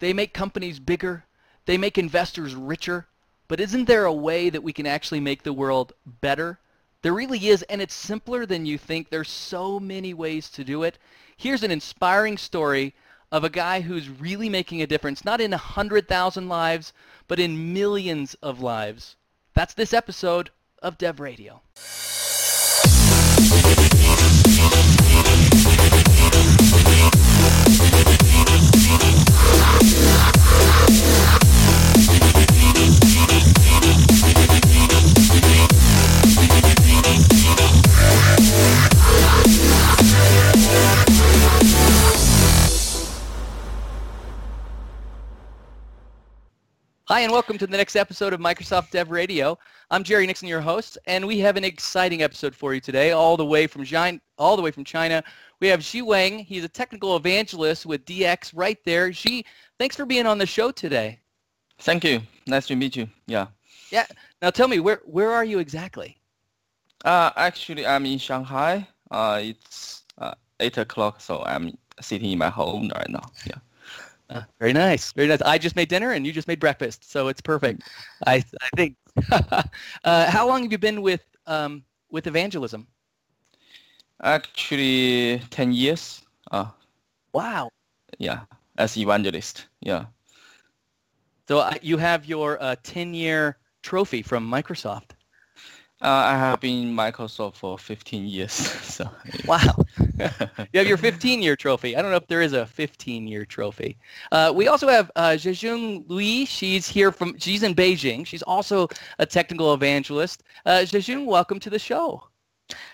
they make companies bigger, they make investors richer, but isn't there a way that we can actually make the world better? There really is, and it's simpler than you think. There's so many ways to do it. Here's an inspiring story of a guy who's really making a difference, not in 100,000 lives, but in millions of lives. That's this episode of Dev Radio. Hi, and welcome to the next episode of Microsoft Dev Radio. I'm Jerry Nixon, your host, and we have an exciting episode for you today, all the way from China. All the way from China. We have Xi Wang. He's a technical evangelist with DX right there. Xi, thanks for being on the show today. Thank you. Nice to meet you. Yeah. Yeah. Now tell me, where where are you exactly? Uh, actually, I'm in Shanghai. Uh, it's uh, eight o'clock, so I'm sitting in my home right now. Yeah. Uh, very nice, very nice. I just made dinner and you just made breakfast, so it's perfect. I I think. uh, how long have you been with um, with evangelism? Actually, ten years. Uh, wow. Yeah, as evangelist. Yeah. So uh, you have your uh, ten year trophy from Microsoft. Uh, I have been Microsoft for 15 years. so wow, you have your 15-year trophy. I don't know if there is a 15-year trophy. Uh, we also have uh, Shijun Liu. She's here from. She's in Beijing. She's also a technical evangelist. Uh, Shijun, welcome to the show.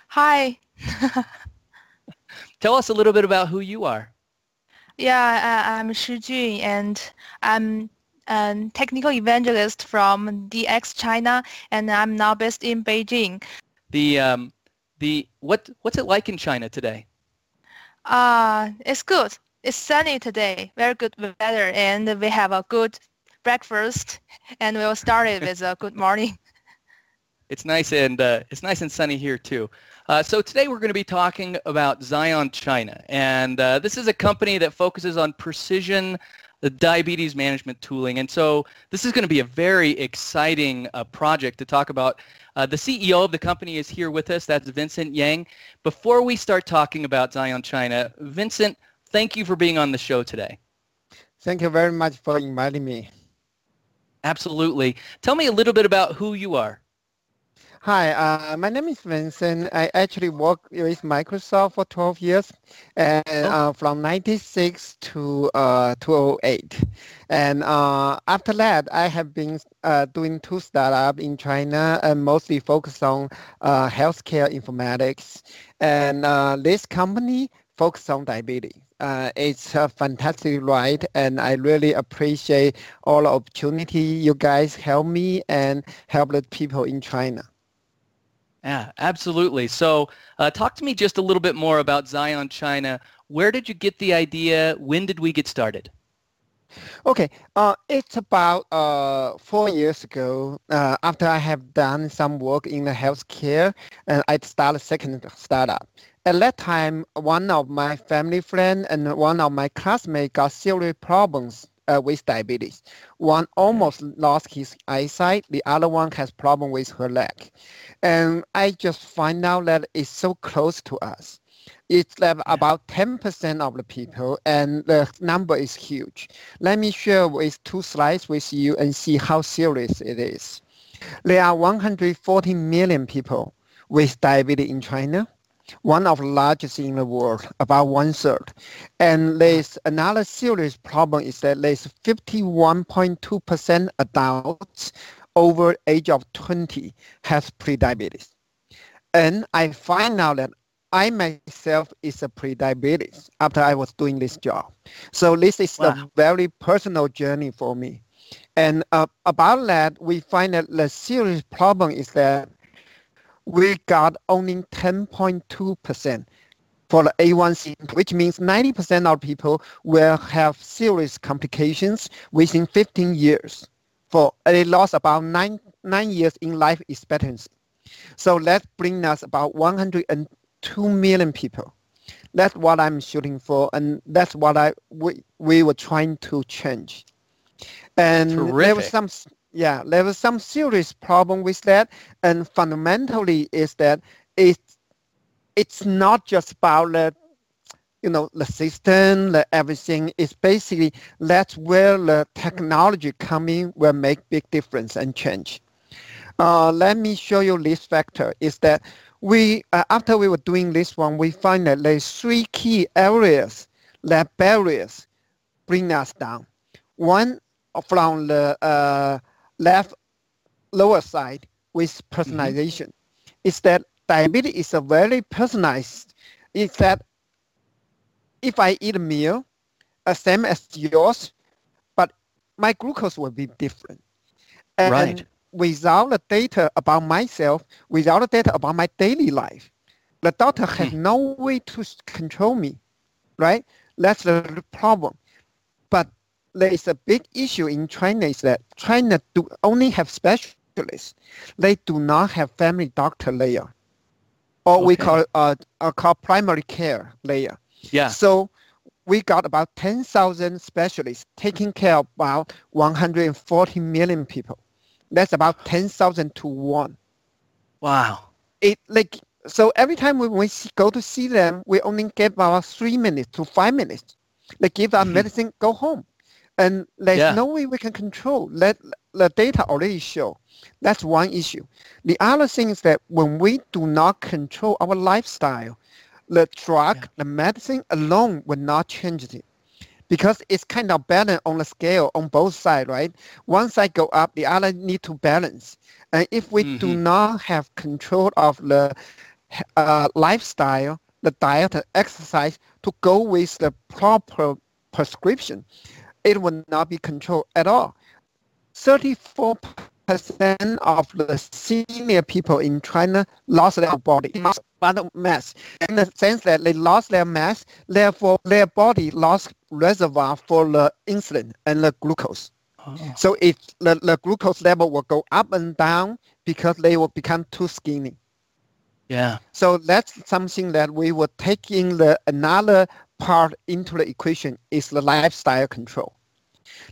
Hi. Tell us a little bit about who you are. Yeah, I'm Shi Jun, and I'm um, technical evangelist from DX China, and I'm now based in Beijing. The um, the what what's it like in China today? Uh, it's good. It's sunny today. Very good weather, and we have a good breakfast, and we'll start it with a good morning. It's nice and uh, it's nice and sunny here too. Uh, so today we're going to be talking about Zion China, and uh, this is a company that focuses on precision the diabetes management tooling. And so this is going to be a very exciting uh, project to talk about. Uh, the CEO of the company is here with us. That's Vincent Yang. Before we start talking about Zion China, Vincent, thank you for being on the show today. Thank you very much for inviting me. Absolutely. Tell me a little bit about who you are. Hi, uh, my name is Vincent. I actually worked with Microsoft for 12 years, and oh. uh, from 96 to uh, 2008. And uh, after that, I have been uh, doing two startups in China and mostly focused on uh, healthcare informatics. And this company focused on diabetes. Uh, it's a fantastic ride and I really appreciate all the opportunity you guys help me and help the people in China. Yeah, absolutely. So uh, talk to me just a little bit more about Zion China. Where did you get the idea? When did we get started? Okay, uh, it's about uh, four years ago. Uh, after I have done some work in the healthcare, and I started a second startup. At that time, one of my family friends and one of my classmates got serious problems uh, with diabetes. One almost lost his eyesight. The other one has problem with her leg. And I just find out that it's so close to us. It's like about 10% of the people, and the number is huge. Let me share with two slides with you and see how serious it is. There are 140 million people with diabetes in China one of the largest in the world, about one third. And there's another serious problem is that there's 51.2% adults over age of 20 has prediabetes. And I find out that I myself is a prediabetes after I was doing this job. So this is wow. a very personal journey for me. And uh, about that, we find that the serious problem is that we got only 10.2% for the A1C, which means 90% of people will have serious complications within 15 years. For they lost about nine nine years in life expectancy. So that brings us about 102 million people. That's what I'm shooting for, and that's what I we, we were trying to change. And there Terrific. was some yeah, there was some serious problem with that, and fundamentally is that it's it's not just about the you know the system, the everything. It's basically that's where the technology coming will make big difference and change. Uh, let me show you this factor is that we uh, after we were doing this one, we find that there's three key areas that barriers bring us down. One from the uh, left lower side with personalization is that diabetes is a very personalized. Is that if I eat a meal, uh, same as yours, but my glucose will be different. And Right. without the data about myself, without the data about my daily life, the doctor has no way to control me, right? That's the problem. There is a big issue in China is that China do only have specialists. They do not have family doctor layer, or we call uh, uh call primary care layer. Yeah. So we got about 10,000 specialists taking care of about 140 million people. That's about 10,000 to one. Wow. It like so every time when we go to see them, we only give about three minutes to five minutes. They give our Mhm. medicine, go home, and there's Yeah. no way we can control. Let the data already show. That's one issue. The other thing is that when we do not control our lifestyle, the drug, Yeah. the medicine alone will not change it. Because it's kind of balanced on the scale on both sides, right? One side go up, the other need to balance. And if we do Mhm. not have control of the uh, lifestyle, the diet, and exercise to go with the proper prescription, it will not be controlled at all. 34 percent of the senior people in China lost their body mass, mass in the sense that they lost their mass, therefore their body lost reservoir for the insulin and the glucose. Oh. So it the, the glucose level will go up and down because they will become too skinny. Yeah. So that's something that we will take in the another part into the equation is the lifestyle control.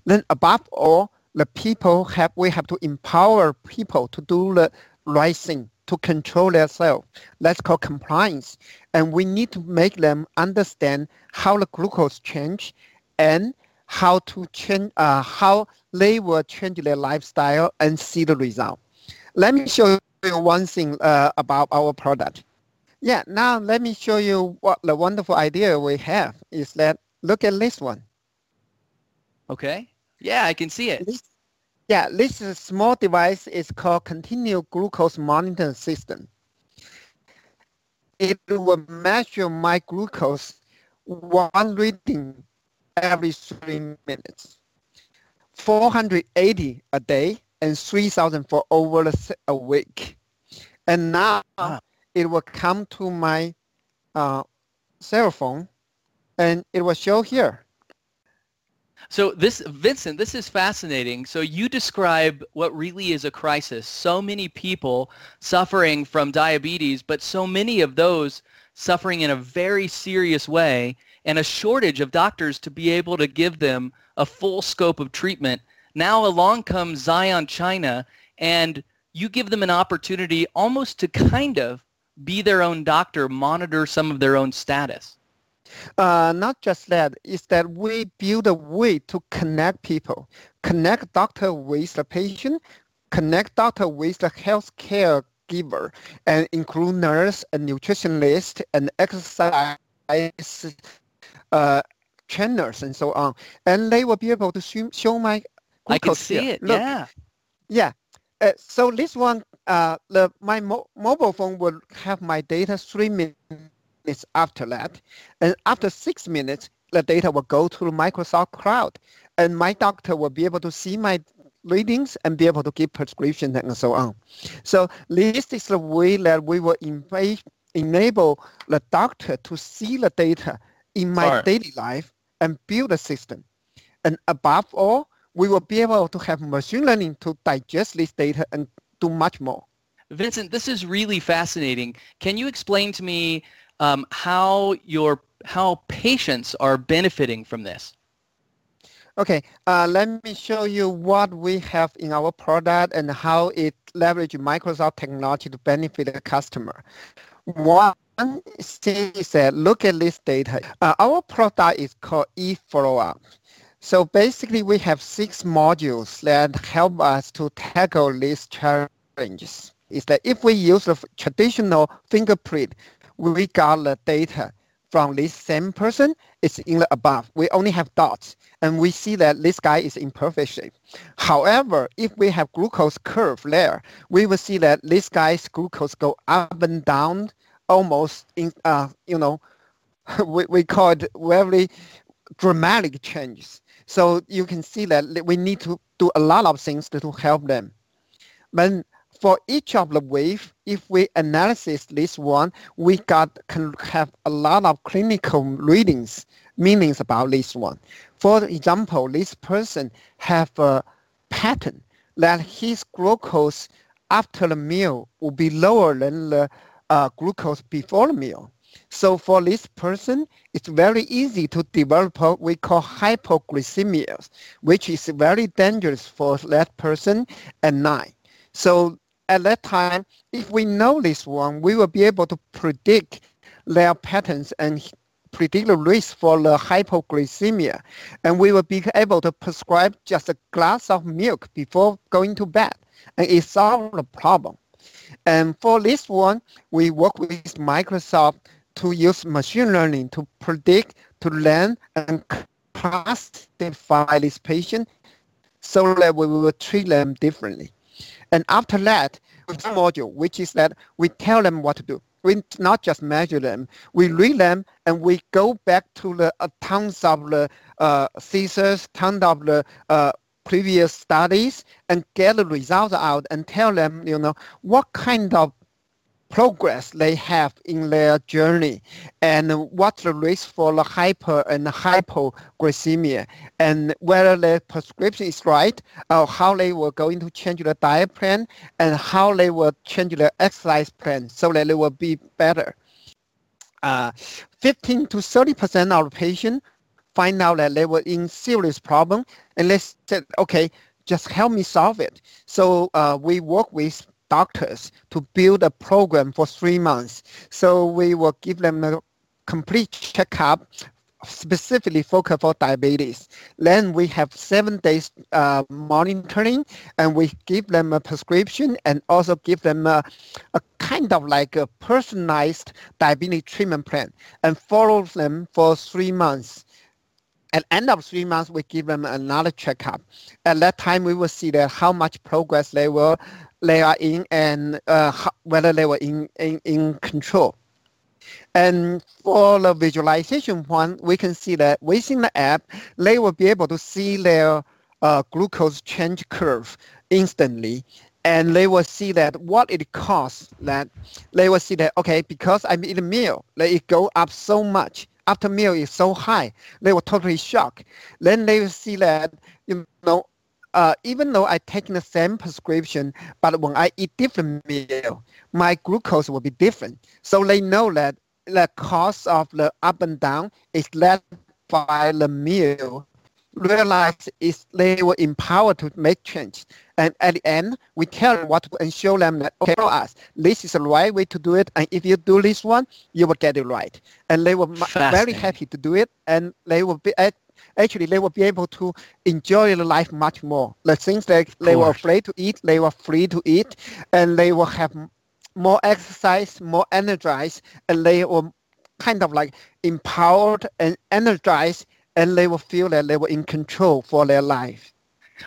Then above all, the people have we have to empower people to do the right thing to control themselves. That's called compliance. And we need to make them understand how the glucose change and how to change uh, how they will change their lifestyle and see the result. Let me show you one thing uh, about our product. Yeah, now let me show you what the wonderful idea we have is that look at this one. Okay. Yeah, I can see it. This, yeah, this is a small device is called continuous glucose monitoring system. It will measure my glucose one reading every three minutes, 480 a day and 3,000 for over a week. And now Wow. it will come to my uh, cell phone and it will show here. So this, Vincent, this is fascinating. So you describe what really is a crisis. So many people suffering from diabetes, but so many of those suffering in a very serious way and a shortage of doctors to be able to give them a full scope of treatment. Now along comes Zion China and you give them an opportunity almost to kind of be their own doctor, monitor some of their own status. Uh, not just that, is that we build a way to connect people, connect doctor with the patient, connect doctor with the healthcare giver, and include nurse and nutritionist and exercise uh, trainers and so on. And they will be able to show, show my I can see here. it. Look, Yeah. yeah. Uh, so this one, uh, the my mo- mobile phone will have my data three minutes after that, and after six minutes, the data will go to Microsoft Cloud, and my doctor will be able to see my readings and be able to give prescriptions and so on. So this is the way that we will enable enable the doctor to see the data in my Sorry. daily life and build a system. And above all, we will be able to have machine learning to digest this data and do much more. Vincent, this is really fascinating. Can you explain to me um, how your how patients are benefiting from this. Okay, uh, let me show you what we have in our product and how it leverages Microsoft technology to benefit the customer. One thing is that look at this data. Uh, our product is called eFollow-up. So basically, we have six modules that help us to tackle these challenges. Is that if we use the traditional finger prick, we got the data from this same person It's in the above. We only have dots, and we see that this guy is in perfect shape. However, if we have glucose curve there, we will see that this guy's glucose go up and down almost in, uh, you know, we, we call it very dramatic changes. So you can see that we need to do a lot of things to, help them. But for each of the wave, if we analyze this one, we got can have a lot of clinical readings, meanings about this one. For example, this person have a pattern that his glucose after the meal will be lower than the uh, glucose before the meal. So for this person, it's very easy to develop what we call hypoglycemia, which is very dangerous for that person at night. So at that time, if we know this one, we will be able to predict their patterns and predict the risk for the hypoglycemia. And we will be able to prescribe just a glass of milk before going to bed. And it solves the problem. And for this one, we work with Microsoft to use machine learning to predict, to learn, and classify this patient so that we will treat them differently. And after that, the module, which is that we tell them what to do. We not just measure them, we read them and we go back to the uh, tons of the uh, thesis, tons of the uh, previous studies and get the results out and tell them, you know, what kind of progress they have in their journey and what's the risk for the hyper and hypoglycemia and whether the prescription is right or how they were going to change the diet plan and how they will change the exercise plan so that they will be better. Uh, 15 to 30% of the patients find out that they were in serious problem and they said, okay, just help me solve it. So uh, we work with doctors to build a program for three months. So we will give them a complete checkup specifically focused for diabetes. Then we have seven days uh, monitoring and we give them a prescription and also give them a, a kind of like a personalized diabetes treatment plan and follow them for three months. At end of three months, we give them another checkup. At that time, we will see that how much progress they were they are in and uh, whether they were in, in, in control. And for the visualization one, we can see that within the app, they will be able to see their uh, glucose change curve instantly. And they will see that what it costs that they will see that, okay, because I'm eating a meal, let it go up so much. After meal is so high, they were totally shocked. Then they will see that, you know, uh, even though I take the same prescription, but when I eat different meal, my glucose will be different. So they know that the cost of the up and down is led by the meal. Realize is they were empowered to make change. And at the end, we tell them what to and show them that, okay, for us, this is the right way to do it. And if you do this one, you will get it right. And they were very happy to do it. And they will be actually they will be able to enjoy the life much more. The things that they were afraid to eat, they were free to eat, and they will have more exercise, more energized, and they will kind of like empowered and energized, and they will feel that they were in control for their life.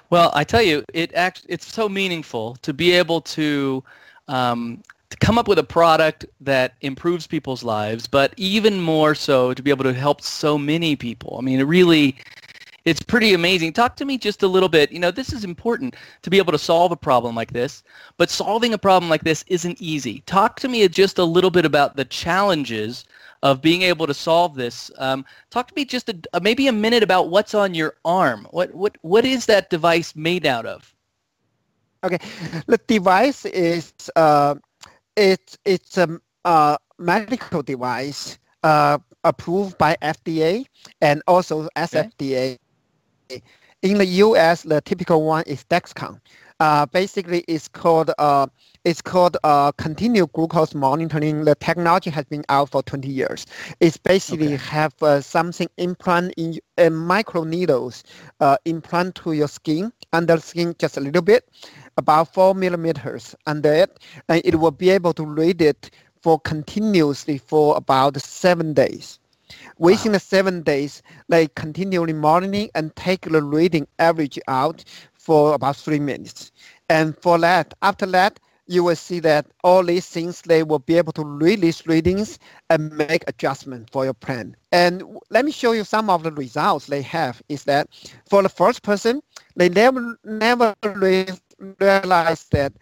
Well, I tell you, it act, it's so meaningful to be able to um, to come up with a product that improves people's lives, but even more so to be able to help so many people. I mean, it really, it's pretty amazing. Talk to me just a little bit. You know, this is important to be able to solve a problem like this, but solving a problem like this isn't easy. Talk to me just a little bit about the challenges of being able to solve this. Um, talk to me just a, maybe a minute about what's on your arm. What what what is that device made out of? Okay, the device is uh, it's it's a, a medical device uh, approved by FDA and also SFDA. In the US, the typical one is Dexcom. Uh, basically, it's called uh, it's called uh, continuous glucose monitoring. The technology has been out for 20 years. It's basically Okay. have uh, something implant in uh, micro needles uh, implant to your skin under the skin just a little bit, about four millimeters under it, and it will be able to read it for continuously for about seven days. Within the seven days, they continually monitoring and take the reading average out for about three minutes. And for that, after that, you will see that all these things, they will be able to read these readings and make adjustment for your plan. And let me show you some of the results they have is that for the first person, they never, never re- realized that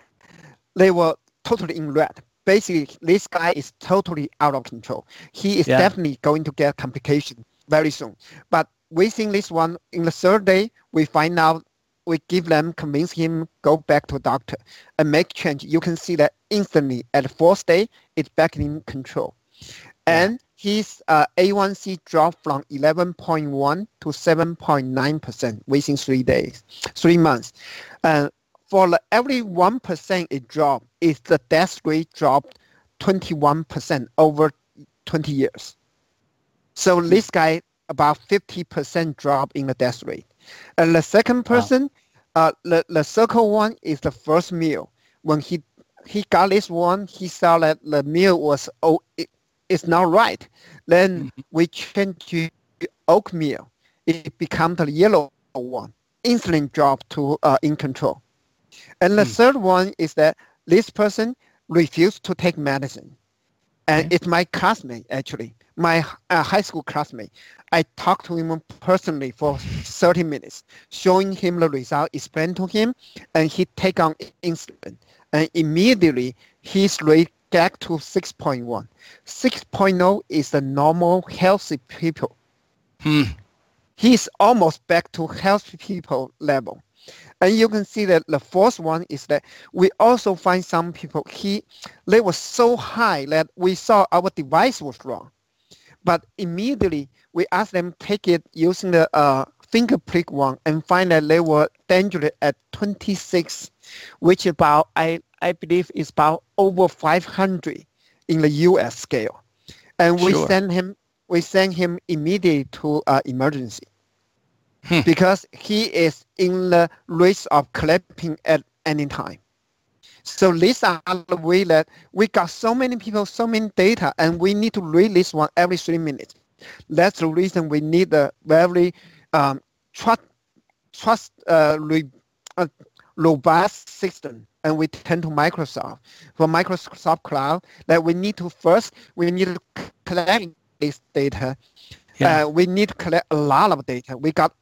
they were totally in red. Basically, this guy is totally out of control. He is Yeah. definitely going to get complication very soon. But within this one, in the third day, we find out, we give them, convince him, go back to doctor and make change. You can see that instantly at the fourth day, it's back in control. And his uh, A1C dropped from 11.1 to 7.9% within three days, three months. And for the, every 1% it dropped, is the death rate dropped 21% over 20 years. So this guy about 50% drop in the death rate. And the second person, uh, the, the circle one is the first meal. When he he got this one, he saw that the meal was oh it, it's not right. Then we changed to oatmeal. It become the yellow one. Insulin drop to uh, in control. And the Hmm. third one is that this person refused to take medicine. And it's my classmate, actually, my uh, high school classmate. I talked to him personally for 30 minutes, showing him the result, explained to him, and he take on insulin. And immediately, his rate back to 6.1. 6.0 is the normal healthy people. Hmm. He's almost back to healthy people level. And you can see that the fourth one is that we also find some people he they were so high that we saw our device was wrong. But immediately we asked them take it using the uh, finger prick one and find that they were dangerous at 26, which about I I believe is about over 500 in the U.S. scale. And we Sure. send him we send him immediately to uh, emergency. Because he is in the risk of collapsing at any time. So these are the way that we got so many people, so many data, and we need to read this one every three minutes. That's the reason we need a very um, trust, trust uh, re, uh, robust system. And we turn to Microsoft for Microsoft Cloud that we need to first we need to collect this data. Yeah. Uh, we need to collect a lot of data. We got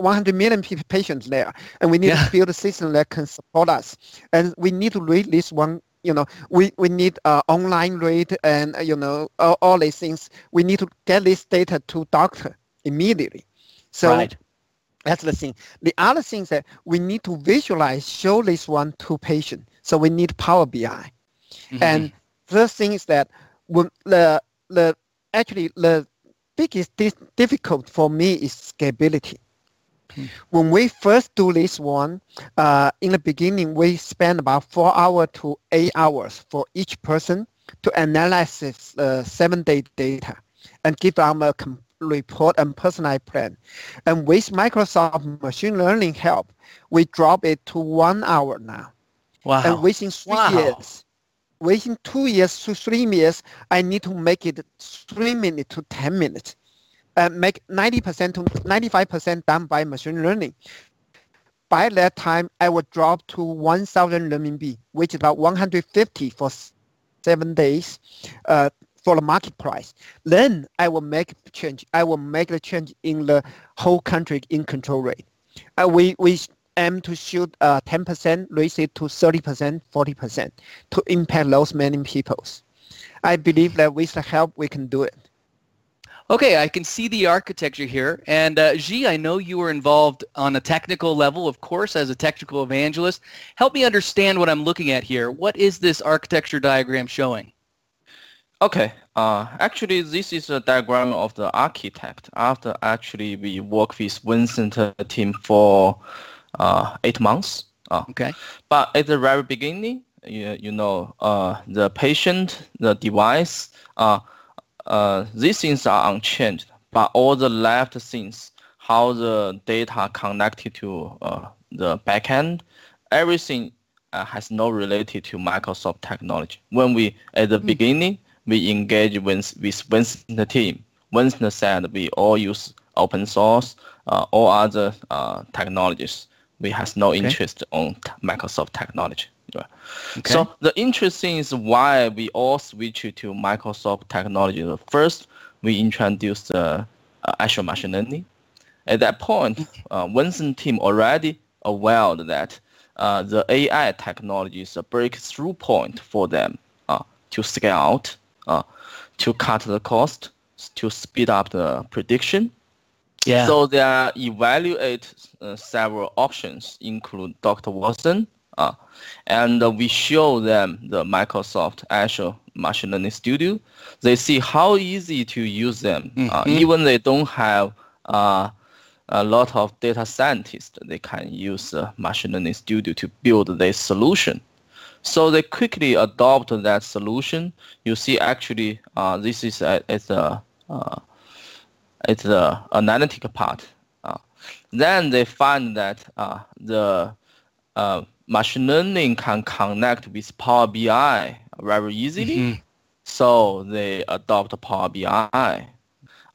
100 million patients there, and we need Yeah. to build a system that can support us. And we need to read this one. You know, we, we need uh, online read and uh, you know all, all these things. We need to get this data to doctor immediately. So right. that's the thing. The other thing is that we need to visualize, show this one to patient. So we need Power BI. Mhm. And the thing is that when the the actually the biggest difficult for me is scalability. When we first do this one, uh, in the beginning we spend about four hours to eight hours for each person to analyze this uh, seven-day data and give them a com- report and personalized plan. And with Microsoft machine learning help, we drop it to one hour now. wow. And within three Wow. years, within two years to three years, I need to make it three minutes to 10 minutes. And make 90% to 95% done by machine learning. By that time, I will drop to 1,000 renminbi, which is about 150 for seven days uh, for the market price. Then I will make change. I will make the change in the whole country in control rate. Uh, we, we aim to shoot uh, 10%, raise it to 30%, 40% to impact those many peoples. I believe that with the help, we can do it. Okay, I can see the architecture here. And uh, Xi, I know you were involved on a technical level, of course, as a technical evangelist. Help me understand what I'm looking at here. What is this architecture diagram showing? Okay. Uh, actually, this is a diagram of the architect. After actually we work with Vincent team for uh, eight months. Uh, Okay. But at the very beginning, you, you know, uh, the patient, the device, uh, these things are unchanged. But all the left things, how the data connected to uh, the backend, everything uh, has no related to Microsoft technology. When we at the beginning we engage with with Vincent team. Vincent said we all use open source, uh, all other uh, technologies. We has no interest on t- Microsoft technology. Right. Okay. So the interesting is why we all switch to Microsoft technology. First, we introduced the uh, Azure Machine Learning. At that point, uh, Vincent team already aware that uh, the AI technology is a breakthrough point for them uh, to scale out, uh, to cut the cost, to speed up the prediction. Yeah. So they evaluate uh, several options, include Dr. Watson, uh, and uh, we show them the Microsoft Azure Machine Learning Studio. They see how easy to use them, uh, Mhm. even they don't have uh, a lot of data scientists. They can use Machine Learning Studio to build their solution. So they quickly adopt that solution. You see, actually, uh, this is a, it's a uh, it's the analytic part. Uh, then they find that uh, the uh, machine learning can connect with Power BI very easily. Mhm. So they adopt Power BI.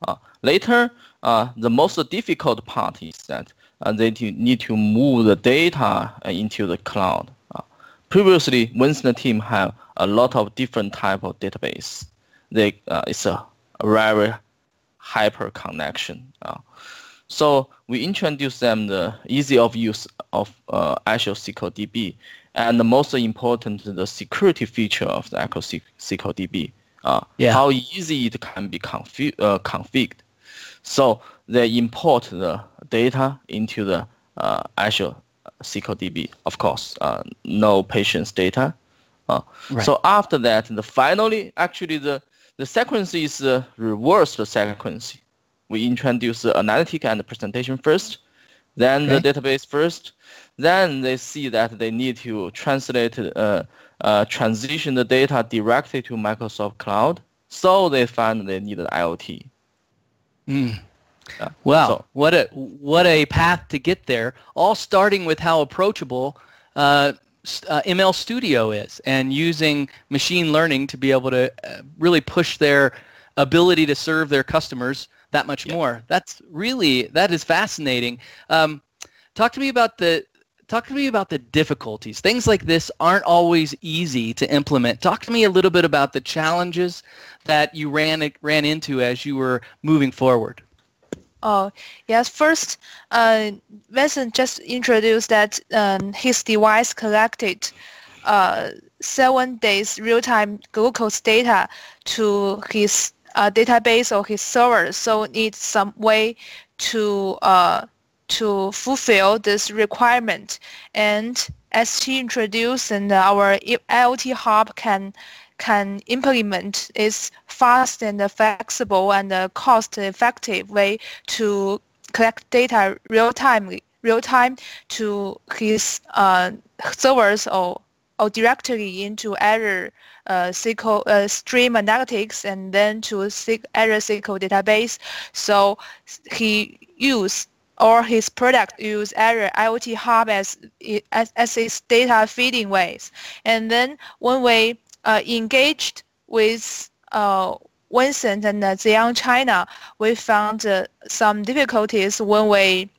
Uh, later, uh, the most difficult part is that uh, they need to move the data uh, into the cloud. Uh, previously, Vincent team have a lot of different type of database. They uh, it's a, a very hyper connection. Uh, so we introduce them the easy of use of uh, Azure SQL DB, and the most important, the security feature of the Azure SQL DB. Uh, Yeah. How easy it can be confi- uh, configured. So they import the data into the uh, Azure SQL DB, of course, uh, no patient's data. Uh, Right. So after that, the finally, actually the, the sequence is uh, reversed sequence. We introduce the analytic and the presentation first, then Okay. the database first, then they see that they need to translate, uh, uh, transition the data directly to Microsoft Cloud. So they find they need an IoT. Mm. Yeah. Wow, So- what a what a path to get there! All starting with how approachable uh, uh, ML Studio is, and using machine learning to be able to uh, really push their ability to serve their customers that much more. That's really that is fascinating. Um, talk to me about the talk to me about the difficulties. Things like this aren't always easy to implement. Talk to me a little bit about the challenges that you ran ran into as you were moving forward. Oh, yes. First, uh, Vincent just introduced that um, his device collected uh, seven days real-time glucose data to his uh, database or his server. So needs some way to uh, to fulfill this requirement. And as she introduced, and our IoT hub can can implement is fast and flexible and cost-effective way to collect data real time real time to his uh, servers or or directly into Azure uh, SQL uh, Stream Analytics and then to Azure SQL database. So he used or his product use Azure IoT Hub as as, as its data feeding ways. And then when we uh, engaged with uh, Vincent and uh, Zion China, we found uh, some difficulties when we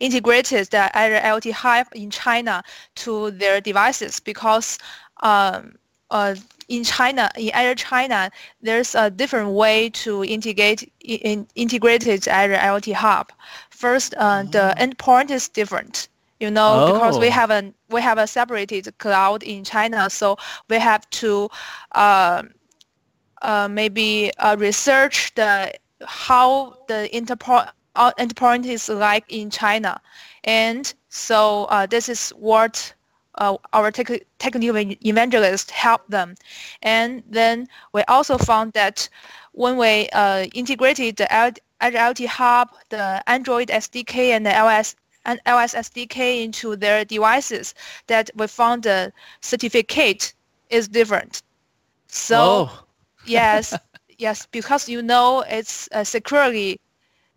integrated the IoT Hub in China to their devices because um, uh, in China, in Azure China, there's a different way to integrate in, integrated Azure IoT Hub. First, uh, the endpoint is different. You know, because we Oh. have a we have a separated cloud in China, so we have to uh, uh, maybe uh, research the how the interpo- endpoint is like in China, and so uh, this is what uh, our tech- technical evangelists help them. And then we also found that when we uh, integrated the IoT Hub, the Android SDK, and the iOS and iOS SDK into their devices, that we found the certificate is different. So Whoa. yes, yes, because you know it's uh, securely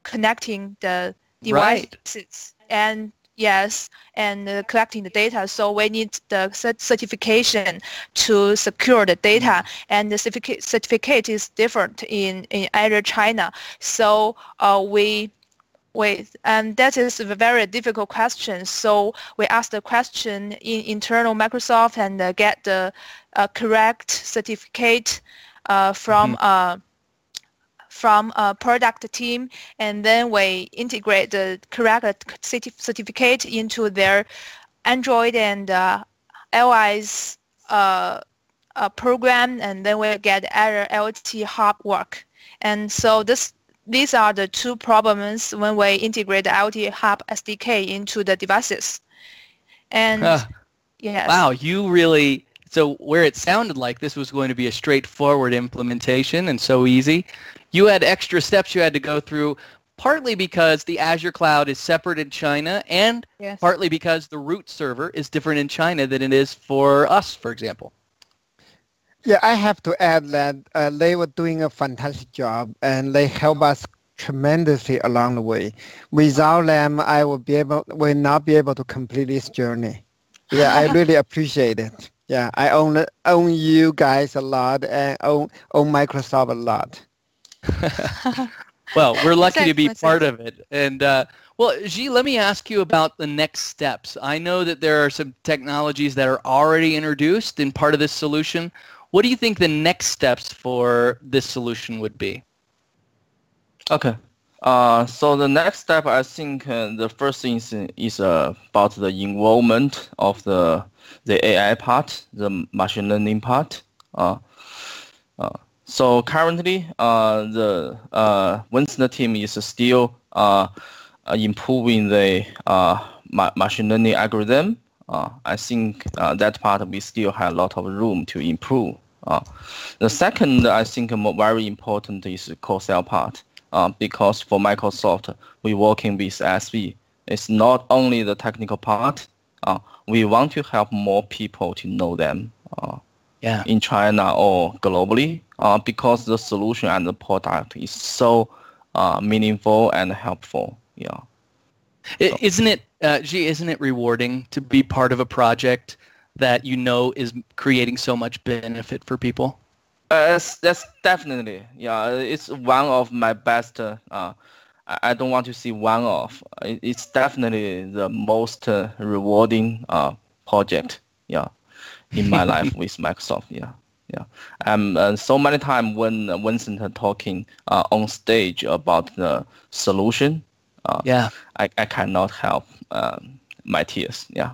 connecting the Right. devices and yes, and uh, collecting the data. So we need the cert- certification to secure the data, and the certificate certificate is different in in Azure China. So uh, we Wait, and that is a very difficult question. So we asked the question in internal Microsoft and uh, get the uh, correct certificate uh, from uh, from a product team, and then we integrate the correct certificate into their Android and uh, iOS uh, uh, program, and then we get our IoT hub work. And so this these are the two problems when we integrate the IoT Hub SDK into the devices. And Huh. yes, Wow, you really so where it sounded like this was going to be a straightforward implementation and so easy, you had extra steps you had to go through partly because the Azure cloud is separate in China and yes. partly because the root server is different in China than it is for us, for example. Yeah, I have to add that uh, they were doing a fantastic job and they help us tremendously along the way. Without them, I would be able, will not be able to complete this journey. Yeah, I really appreciate it. Yeah, I own own you guys a lot and own own Microsoft a lot. Well, we're lucky to be part of it. And uh, well, Xi, let me ask you about the next steps. I know that there are some technologies that are already introduced in part of this solution. What do you think the next steps for this solution would be? Okay. Uh, so the next step, I think uh, the first thing is, is uh, about the involvement of the the AI part, the machine learning part. Uh, uh, so currently, uh, the uh, Vincent team is still uh, uh, improving the ma- machine learning algorithm. I think that part we still have a lot of room to improve. The second, I think, very important is the co-sell part uh, because for Microsoft, we working with SV. It's not only the technical part. Uh, we want to help more people to know them uh, Yeah. in China or globally uh, because the solution and the product is so uh, meaningful and helpful. Yeah. I- Isn't it, uh, isn't it rewarding to be part of a project that you know is creating so much benefit for people? Uh, that's, that's definitely yeah. It's one of my best. Uh, I I don't want to see one of. It's definitely the most uh, rewarding uh, project. Yeah, in my life with Microsoft. Yeah, yeah. Um, uh, so many times when uh, Vincent is talking uh, on stage about the solution, uh, Yeah. I, I cannot help um, my tears. Yeah,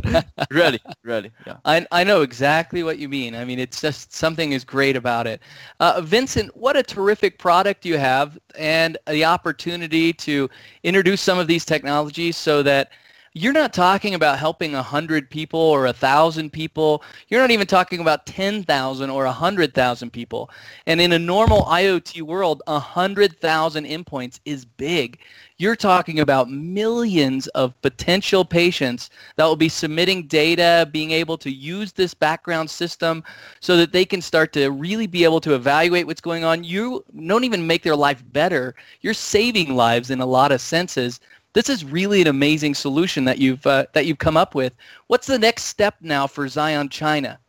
really, really. Yeah. I, I know exactly what you mean. I mean, it's just something is great about it. Uh, Vincent, what a terrific product you have and the opportunity to introduce some of these technologies so that you're not talking about helping 100 people or 1,000 people. You're not even talking about 10,000 or 100,000 people. And in a normal IoT world, 100,000 endpoints is big. You're talking about millions of potential patients that will be submitting data, being able to use this background system so that they can start to really be able to evaluate what's going on. You don't even make their life better. You're saving lives in a lot of senses. This is really an amazing solution that you've uh, that you've come up with. What's the next step now for Zion China?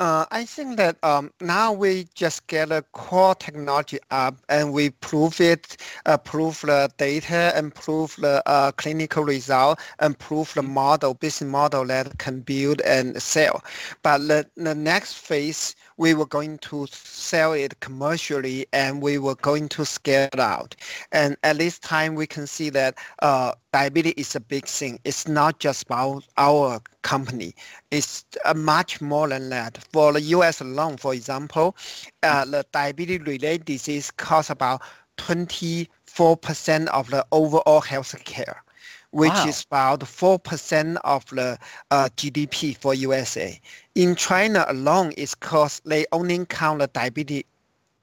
Uh, I think that um, now we just get a core technology up and we prove it, uh, prove the data and prove the uh, clinical result and prove the model, business model that can build and sell. But the, the next phase, we were going to sell it commercially and we were going to scale it out. And at this time, we can see that uh, diabetes is a big thing. It's not just about our company. It's uh, much more than that. For the U.S. alone, for example, uh, the diabetes-related disease costs about 24% of the overall health care. Which Wow. is about 4% of the uh, GDP for USA. In China alone, it's because they only count the diabetes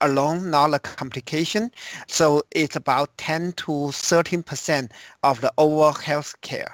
alone, not the complication. So it's about 10 to 13% of the overall healthcare,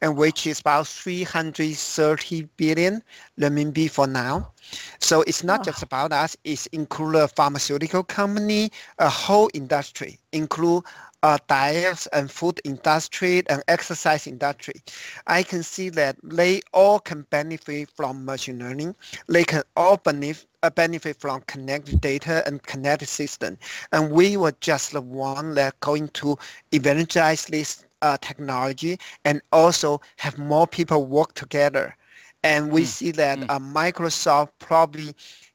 and which is about 330 billion renminbi for now. So it's not just about us, it's include a pharmaceutical company, a whole industry, include uh, diets and food industry and exercise industry. I can see that they all can benefit from machine learning. They can all benefit, uh, benefit from connected data and connected system. And we were just the one that going to evangelize this uh, technology and also have more people work together. And we Mm, see that mm. uh, Microsoft probably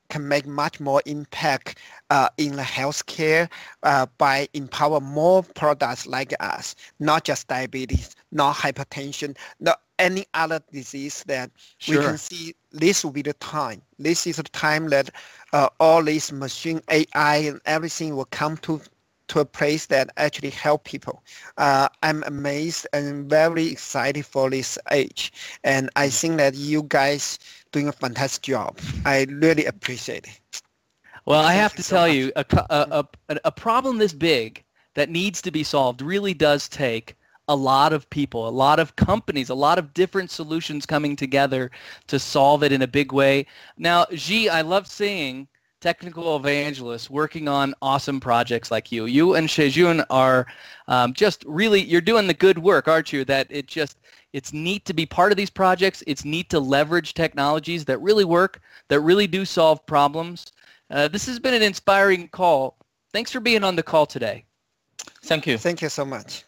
can make much more impact uh, in the healthcare uh, by empower more products like us, not just diabetes, not hypertension, not any other disease that we can see this will be the time. This is the time that uh, all this machine AI and everything will come to to a place that actually help people. Uh, I'm amazed and very excited for this age. And I think that you guys doing a fantastic job. I really appreciate it. Well, I have to tell you, a, a, a, a problem this big that needs to be solved really does take a lot of people, a lot of companies, a lot of different solutions coming together to solve it in a big way. Now, Xi, I love seeing technical evangelists working on awesome projects like you. You and Shijun are um, just really, you're doing the good work, aren't you? That it just, it's neat to be part of these projects. It's neat to leverage technologies that really work, that really do solve problems. Uh, this has been an inspiring call. Thanks for being on the call today. Thank you. Thank you so much.